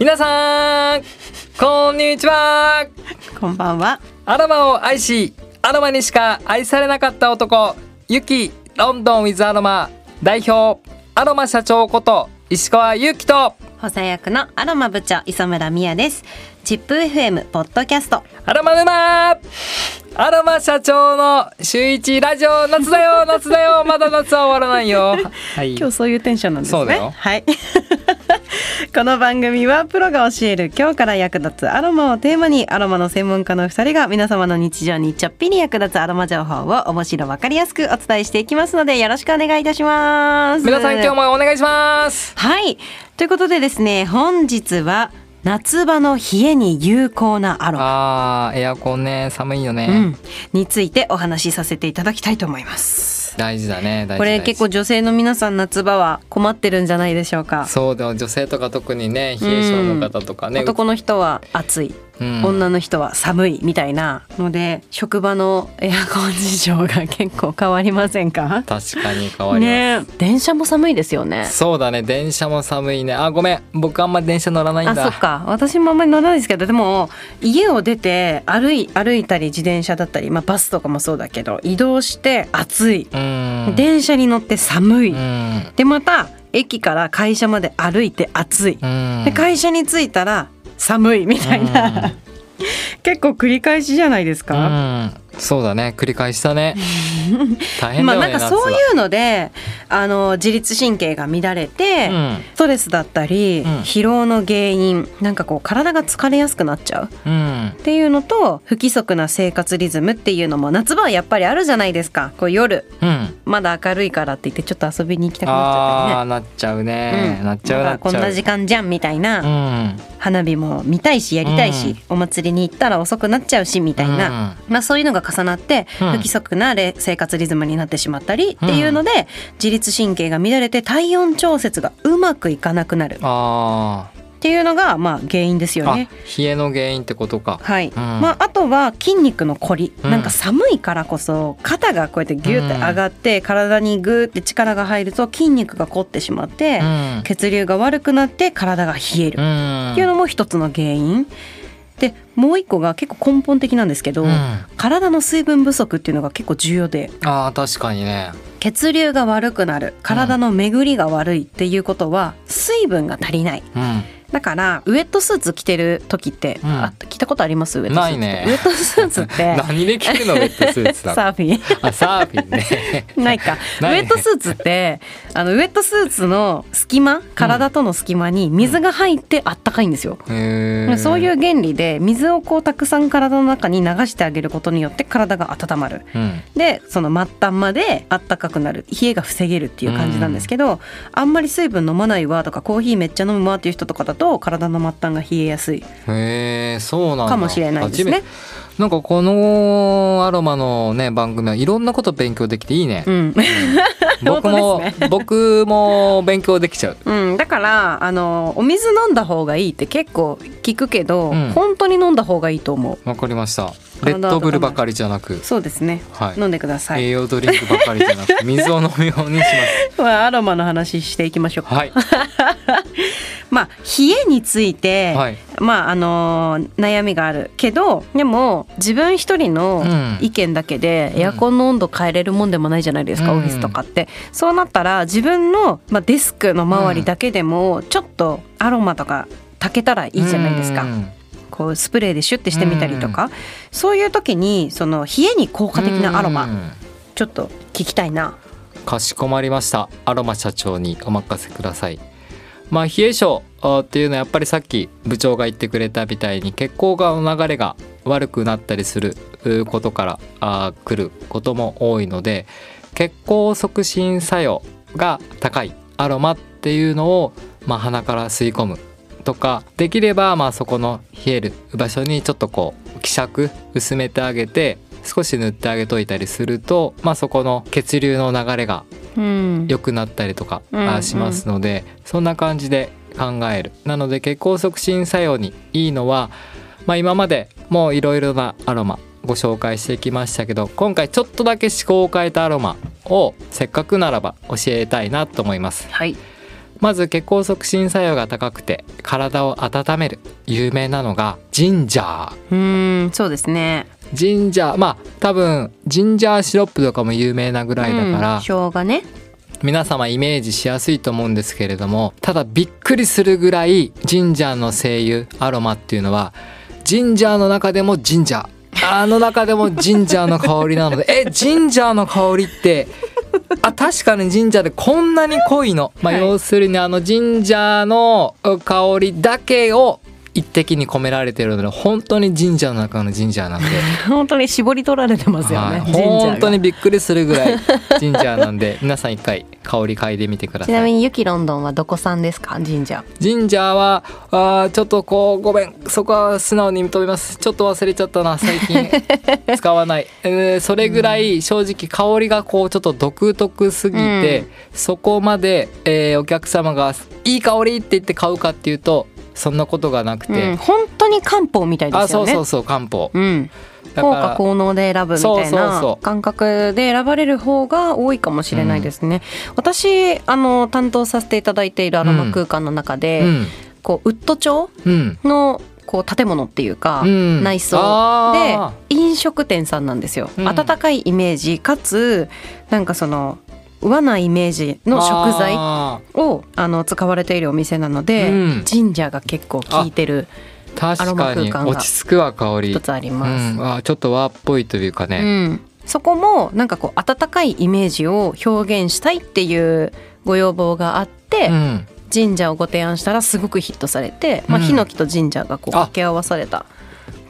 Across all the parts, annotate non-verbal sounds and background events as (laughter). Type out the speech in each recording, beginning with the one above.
皆さんこんにちは。こんばんは。アロマを愛しアロマにしか愛されなかった男ユキロンドンウィズアロマ。代表アロマ社長こと石川祐希と。補佐役のアロマ部長磯村美也ですチップ FM ポッドキャスト。アロマ沼。アロマ社長の週一ラジオ。夏だよ。夏だよ。まだ夏は終わらないよ。はい。今日そういうテンションなんですね。はい。(laughs) この番組はプロが教える今日から役立つアロマをテーマにアロマの専門家の二人が皆様の日常にちょっぴり役立つアロマ情報を面白わかりやすくお伝えしていきますのでよろしくお願いいたします。皆さん今日もお願いします。はい。ということでですね本日は夏場の冷えに有効なアロマ、あーエアコンね寒いよね、うん、についてお話しさせていただきたいと思います。大事だね大事これ結構女性の皆さん夏場は困ってるんじゃないでしょうか。そうだよ女性とか特にね冷え性の方とかね、男の人は暑い、うん。女の人は寒いみたいなので職場のエアコン事情が結構変わりませんか？確かに変わります、ね。電車も寒いですよね。そうだね電車も寒いね。あごめん。僕あんま電車乗らないんだ。あそっか。私もあんまり乗らないですけどでも家を出て歩い歩いたり自転車だったり、まあ、バスとかもそうだけど移動して暑い、うん。電車に乗って寒い、うん。でまた駅から会社まで歩いて暑い、うん。で会社に着いたら寒いみたいな、(laughs) 結構繰り返しじゃないですうか。んそうだね。繰り返したね。大変まだよね、あなんかそういうのであの自律神経が乱れて、夏はストレスだったり、うん。疲労の原因なんかこう体が疲れやすくなっちゃううん、うんっていうのと不規則な生活リズムっていうのも夏場はやっぱりあるじゃないですか。こう夜。うん、まだ明るいからって言ってちょっと遊びに行きたくなっちゃったりね。なっちゃうね、こんな時間じゃんみたいな、うん。花火も見たいしやりたいし、お祭りに行ったら遅くなっちゃうしみたいな、まあ、そういうのが重なって不うん。規則なれ生活リズムになってしまったりっていうので自律神経が乱れて体温調節がうまくいかなくなる。っあていうのがまあ原因ですよね。冷えの原因ってことか。はい、ん。まあ、あとは筋肉のこり、うん。なんか寒いからこそ肩がこうやってギューって上がって、体にグーって力が入ると筋肉が凝ってしまって、うん。血流が悪くなって体が冷える。うん。っていうのも一つの原因でもう一個が結構根本的なんですけど、うん。体の水分不足っていうのが結構重要で。あー確かにね。血流が悪くなる体の巡りが悪いっていうことは水分が足りない。うんだからウエットスーツ着てる時って、うん。あ聞いたことあります？ウエットスーツって。ないね。ウエットスーツって。(laughs) 何で着るの？ウェットスーツだ (laughs) サーフィン。あサーフィンね。(laughs) ないか。ね。ウエットスーツってあのウエットスーツの隙間体との隙間に水が入ってあったかいんですよ、へー。そういう原理で水をこうたくさん体の中に流してあげることによって体が温まる。うん。でその末端まであったかくなる。冷えが防げるっていう感じなんですけど、あんまり水分飲まないわとかコーヒーめっちゃ飲むわっていう人とかだと体の末端が冷えやすい。へえそうなんだ。かもしれないですね。なんかこのアロマのね番組はいろんなこと勉強できていいね。う、ん。(laughs) 僕も、僕も勉強できちゃう。うん、だからあのお水飲んだ方がいいって結構聞くけど、うん。本当に飲んだ方がいいと思う。わかりました。レッドブルばかりじゃなく。そうですね、はい。飲んでください、栄養ドリンクばかりじゃなく水を飲むようにし (laughs) まあ、アロマの話していきましょうか、ますはい (laughs) まあ冷えについて、はい。まああのー悩みがあるけどでも自分一人のうん。意見だけでエアコンの温度変えれるもんでもないじゃないですか、うん。オフィスとかって。そうなったら自分の、まあ、デスクの周りだけでもちょっとアロマとか炊けたらいいじゃないですか。うん。こうスプレーでシュッてしてみたりとか、そういう時にその冷えに効果的なアロマ、うんちょっと聞きたいな。かしこまりました。アロマ社長にお任せくださいまあ冷え性っていうのはやっぱりさっき部長が言ってくれたみたいに血行の流れが悪くなったりすることからあ来ることも多いので血行促進作用が高いアロマっていうのを、まあ、鼻から吸い込むとかできればまあそこの冷える場所にちょっとこう希釈薄めてあげて少し塗ってあげといたりすると、まあ、そこの血流の流れが良くなったりとかしますので、そんな感じで考えるなので血行促進作用にいいのは、まあ、今までもういろいろなアロマご紹介してきましたけど今回ちょっとだけ思考を変えたアロマをせっかくならば教えたいなと思います。はい。まず血行促進作用が高くて体を温める有名なのがジンジャー。うーんそうですね。ジンジャーまあ多分ジンジャーシロップとかも有名なぐらいだから、うん、生姜ね。皆様イメージしやすいと思うんですけれどもただびっくりするぐらいジンジャーの精油アロマっていうのはジンジャーの中でもジンジャー。あの中でもジンジャーの香りなのでえジンジャーの香りって (laughs) あ確かにジンジャーでこんなに濃いの、まあ、はい。要するにあのジンジャーの香りだけを一滴に込められてるので本当にジンジャーの中のジンジャーなんで。(laughs) 本当に絞り取られてますよね、はい。本当にびっくりするぐらいジンジャーなんで (laughs) 皆さん一回香り嗅いでみてください。ちなみにユキロンドンはどこ産ですかジンジャー。ジンジャーはあーちょっとこうごめん。そこは素直に認めます。ちょっと忘れちゃったな最近。(laughs) 使わない、えーそれぐらい正直香りがこうちょっと独特すぎて、そこまで、えーお客様が「いい香り!」って言って買うかっていうとそんなことがなくうん、て、本当に漢方みたいであすよね。そうそうそう漢方。うん、だ効果効能で選ぶみたいな感覚で選ばれる方が多いかもしれないですね、私あの担当させていただいているアロマ空間の中で、うん。こうウッド調うんのこう建物っていうか、うん。内装。であ飲食店さんなんですよ、うん。温かいイメージかつなんかその和なイメージーの食材あをあの使われているお店なので、うん。ジンジャーが結構効いてるー確かに空間が落ち着くわ香り。一つありうます。ん、あーちょっと和っぽいというかうね、ん、そこもなんかこう温かいイメージを表現したいっていうご要望があって、うん。ジンジャーをご提案したらすごくヒットされて、まあ、うん。ヒノキとジンジャーがこうあ。掛け合わされた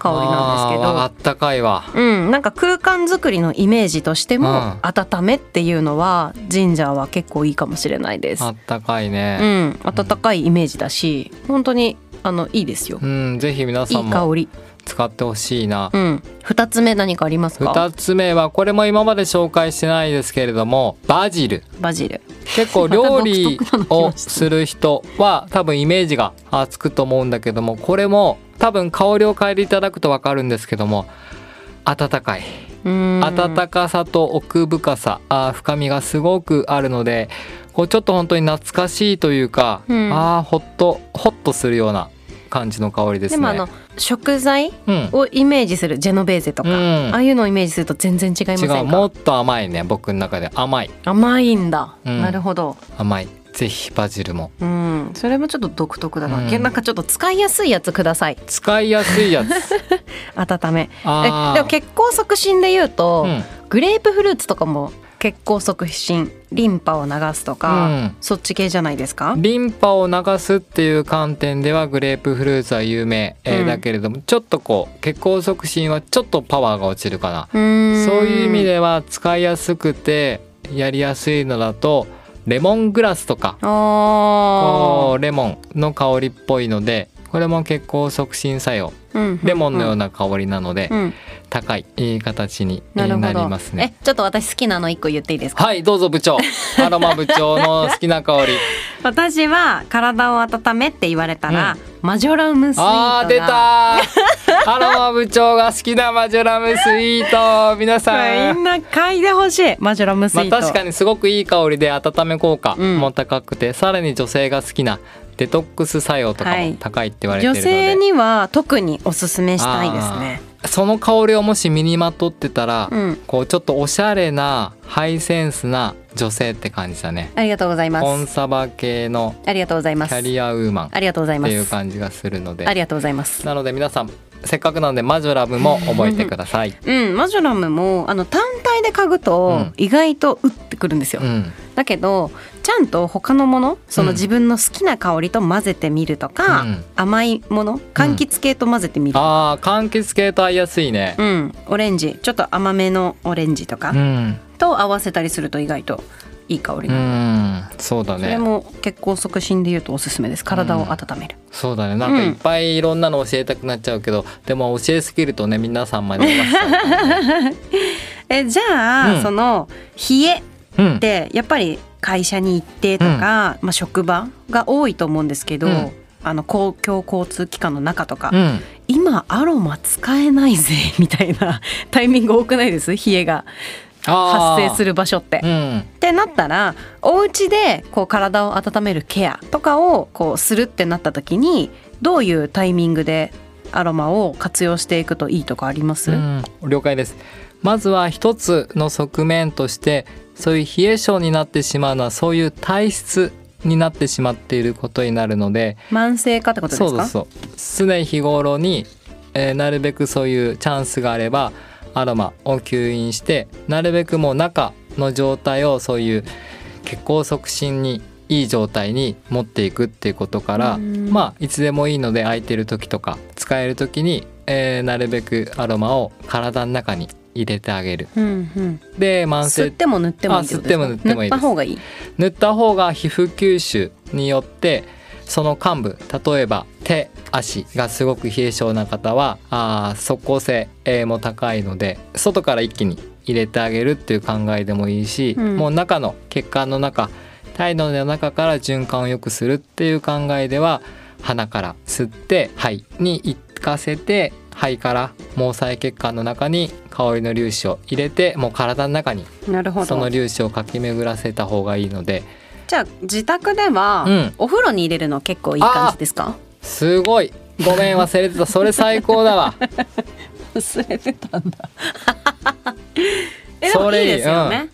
香りなんですけどあったかいわうん、なんか空間作りのイメージとしても、うん温めっていうのはジンジャーは結構いいかもしれないです。あったかいうねん、温かいイメージだし本当にあのいいですよ。うん、ぜひ皆いいさんも香り。使ってほしいなうん。二つ目何かありますか？二つ目はこれも今まで紹介してないですけれどもバジルバジル。結構 (laughs) 料理をする人は多分イメージがあつくと思うんだけどもこれも多分香りを変えていただくと分かるんですけども温かいうん。温かさと奥深さあー深みがすごくあるのでこうちょっと本当に懐かしいというか、うんあーほっとほっとするような感じの香りですね。でもあの食材うん、をイメージするジェノベーゼとか、うんああいうのをイメージすると全然違いません違か？うもっと甘いね僕の中で甘い甘いんだ。うんなるほど。甘いぜひバジルも。うん。それもちょっと独特だな。うん。けなんかちょっと使いやすいやつください。使いやすいやつ。(laughs) 温め。えでも血行促進で言うと、うん。グレープフルーツとかも血行促進。リンパを流すとか、うん。そっち系じゃないですか？リンパを流すっていう観点ではグレープフルーツは有名、えーうん。だけれどもちょっとこう血行促進はちょっとパワーが落ちるかな。そういう意味では使いやすくてやりやすいのだとレモングラスとか。レモンの香りっぽいのでこれも血行促進作用。ーレモンのような、な香りなので高い形になりますね。えちょっと私好きなの一個言っていいですか？はいどうぞ部長。(laughs) アロマ部長の好きな香り。(laughs) 私は体を温めって言われたら、マジョラムスイートが。あー出た。(laughs) アロマ部長が好きなマジョラムスイート。皆こさん。れみんな嗅いでほしい。マジョラムスイート、まあ確かにすごくいい香りで温め効果うん。も高くて、さらに女性が好きなデトックス作用とかはい。も高いって言われてる女ので、性には特におすすめしたいですね。その香りをもし身にまとってたら、うん。こうちょっとおしゃれなハイセンスな女性って感じだね。ありがとうございまコンすサバ系のありがとうございます。キャリアウーマンっありがとうございまていうす感じがするので。ありがとうございます。なので皆さんせっかくなのでマジョラムも覚えてください。うん。マジョラムもあの単体で嗅ぐとうん。意外と打ってくるんですよ、うんだけどちゃんと他のものそのうん。自分の好きな香りと混ぜてみるとか、うん。甘いもの柑橘系と混ぜてみる、あー柑橘系と合いやすいね。うん、オレンジ。ちょっと甘めのオレンジとかうん、と合わせたりすると意外といい香りうん、そうだね。それも血行促進で言うとおすすめです。体を温める、そうだね。なんかいっぱいいろんなの教えたくなっちゃうけど、でも教えすぎるとね皆さんまでね。(laughs) えじゃあ、うん。その冷えやっぱり会社に行ってとか、まあ、職場が多いと思うんですけど、うん。あの公共交通機関の中とか、うん、今アロマ使えないぜ (laughs) みたいなタイミング多くないです？冷えが発生する場所って。うん。ってなったらお家でこう体を温めるケアとかをこうするってなった時にどういうタイミングでアロマを活用していくといいとかあります、うん、了解ですまずは一つの側面としてそういう冷え性になってしまうのはそういう体質になってしまっていることになるので慢性化ってことですか？そうですそう常日頃に、えーなるべくそういうチャンスがあればアロマを吸引してなるべくもう中の状態をそういう血行促進にいい状態に持っていくっていうことからうん。まあいつでもいいので空いてる時とか使える時に、えーなるべくアロマを体の中に入れてあげる。うんうん、で慢性。吸っても塗ってもいい塗ってもいいです。塗った方がいい。塗った方が皮膚吸収によってその幹部例えば手足がすごく冷え性な方はあー即効性えーも高いので外から一気に入れてあげるっていう考えでもいいし、うん。もう中の血管の中体内の中から循環を良くするっていう考えでは鼻から吸って肺に行かせて肺から毛細血管の中に香りの粒子を入れてもう体の中になるほど。その粒子をかき巡らせた方がいいので。じゃあ自宅では、うん。お風呂に入れるの結構いい感じですか？すごい。ごめん忘れてた。それ最高だわ。(laughs) 忘れてたんだ。(laughs) えでもそれいいですよね、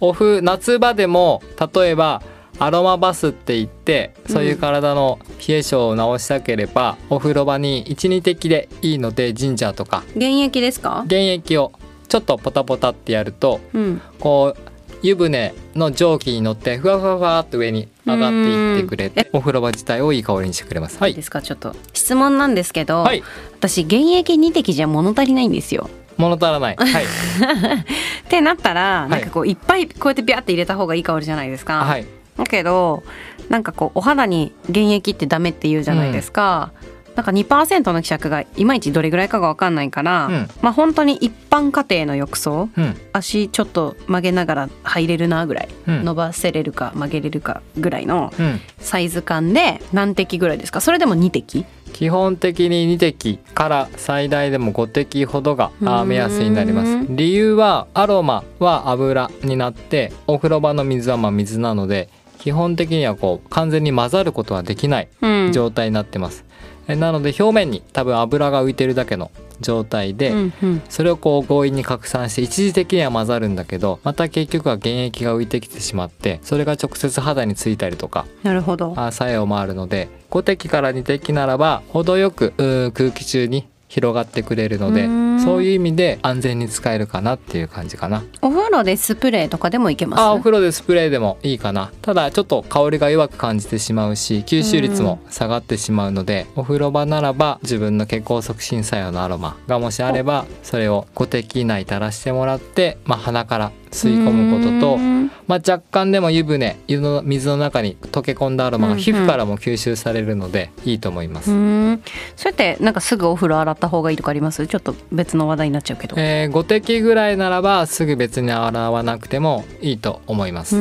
オフ夏場でも例えばアロマバスって言ってそういう体の冷え性を治したければ、お風呂場に12滴でいいのでジンジャーとか。原液ですか？原液をちょっとポタポタってやるとうん。こう湯船の蒸気に乗ってふわふわふわっと上に上がっていってくれてお風呂場自体をいい香りにしてくれます。はい。で、すか？ちょっと質問なんですけど、はい、私原液2滴じゃ物足りないんですよ。物足らない。はい、(laughs) ってなったらいなんかこうい。っぱいこうやってビャって入れた方がいい香りじゃないですか、はい、だけどなんかこうお肌に原液ってダメって言うじゃないですか、なんか2%の希釈がいまいちどれぐらいかが分かんないから、うん。まあ本当に一般家庭の浴槽うん、足ちょっと曲げながら入れるなぐらい、うん。伸ばせれるか曲げれるかぐらいのうん。サイズ感で何滴ぐらいですか？それでも2滴？基本的に2滴から最大でも5滴ほどが目安になります。理由はアロマは油になってお風呂場の水はまあ水なので基本的にはこう完全に混ざることはできないうん。状態になってます、えなので表面に多分油が浮いてるだけの状態で、うんうん。それをこう強引に拡散して一時的には混ざるんだけどまた結局は原液が浮いてきてしまってそれが直接肌についたりとかなるほど。あ作用もあるので5滴から2滴ならば程よく空気中に広がってくれるのでそういう意味で安全に使えるかなっていう感じかな。お風呂でスプレーとかでもいけます？あお風呂でスプレーでもいいかな。ただちょっと香りが弱く感じてしまうし吸収率も下がってしまうのでお風呂場ならば自分の血行促進作用のアロマがもしあればそれを5滴以内垂らしてもらって、まあ、鼻から吸い込むこととまあ、若干でも湯船湯の水の中に溶け込んだアロマが皮膚からも吸収されるのでいいと思います。うーん。そうやってなんかすぐお風呂洗った方がいいとかあります？ちょっと別の話題になっちゃうけど、えー、5滴ぐらいならばすぐ別に洗わなくてもいいと思います。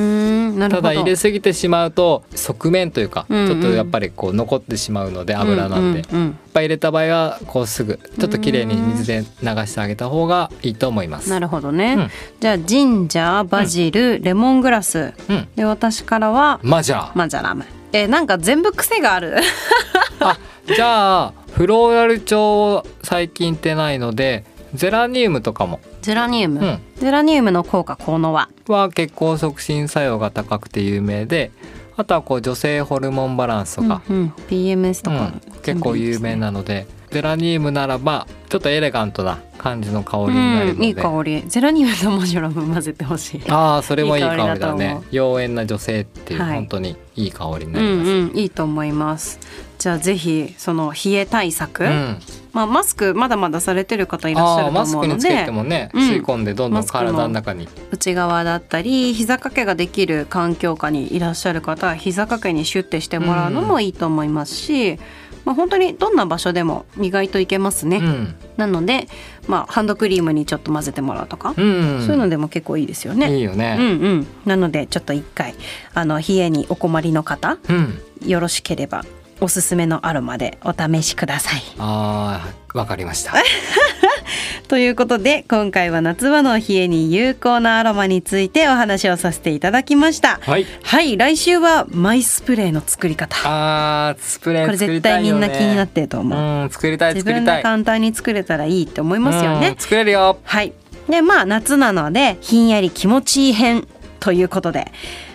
ただ入れすぎてしまうと側面というかうんうん。ちょっとやっぱりこう残ってしまうので油なんで、いっうんうんぱい入れた場合はこうすぐちょっときれいに水で流してあげた方がいいと思います。なるほどね、うん。じゃあジンジャーバジル、レモングラス。うん、で私からはマジャー。マジャラム。えなんか全部癖がある。あじゃあフローラル調を最近ってないのでゼラニウムとかも、ゼラニウム、うん、ゼラニウムの効果効能は？は血行促進作用が高くて有名であとはこう女性ホルモンバランスとか、うんうん、PMS とか、うん結構有名なのでゼラニウムならばちょっとエレガントな感じの香りになるので、うん、いい香り。ゼラニウムとモジュラム混ぜてほしい。ああそれもいい香りだね。思う。妖艶な女性っていう、はい。本当にいい香りにうなります、んうんいいと思います。じゃあぜひその冷え対策、うん。まあマスクまだまだされてる方いらっしゃるとマスクにつけ思うのでてもね、うん。吸い込んでどんどん体の中に。内側だったり膝掛けができる環境下にいらっしゃる方は膝掛けにシュッてしてもらうのもいいと思いますし、まあ、本当にどんな場所でも意外といけますね、うん、なので、まあ、ハンドクリームにちょっと混ぜてもらうとか、うん、そういうのでも結構いいですよね。いいよね、うんうん、なのでちょっと一回あの冷えにお困りの方うん。よろしければおすすめのアロマでお試しください。あーわかりました。(laughs) ということで今回は夏場の冷えに有効なアロマについてお話をさせていただきました。はい。はい来週はマイスプレーの作り方。あースプレーこれ絶対みんな気になってると思う、うん作りたい自分で簡単に作れたらいいって思いますよね。うん作れるよ。はい。でまあ夏なのでひんやり気持ちいい編ということで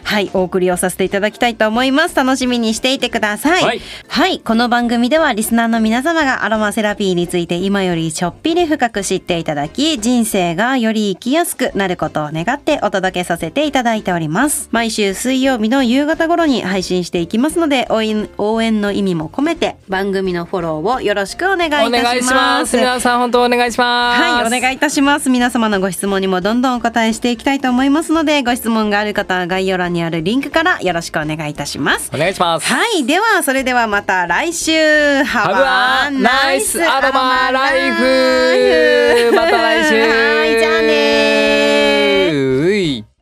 はいお送りをさせていただきたいと思います。楽しみにしていてください。はい、はい、この番組ではリスナーの皆様がアロマセラピーについて今よりちょっぴり深く知っていただき人生がより生きやすくなることを願ってお届けさせていただいております。毎週水曜日の夕方頃に配信していきますので応援応援の意味も込めて番組のフォローをよろしくお願いいたします。お願いします。皆さん本当お願いします。はい、お願いいたします。皆様のご質問にもどんどんお答えしていきたいと思いますので、ご質問がある方は概要欄にあるリンクからよろしくお願いいたします。お願いします。はい、ではそれではまた来週。Have Have a nice aroma life また来週。(laughs) はい、じゃあねー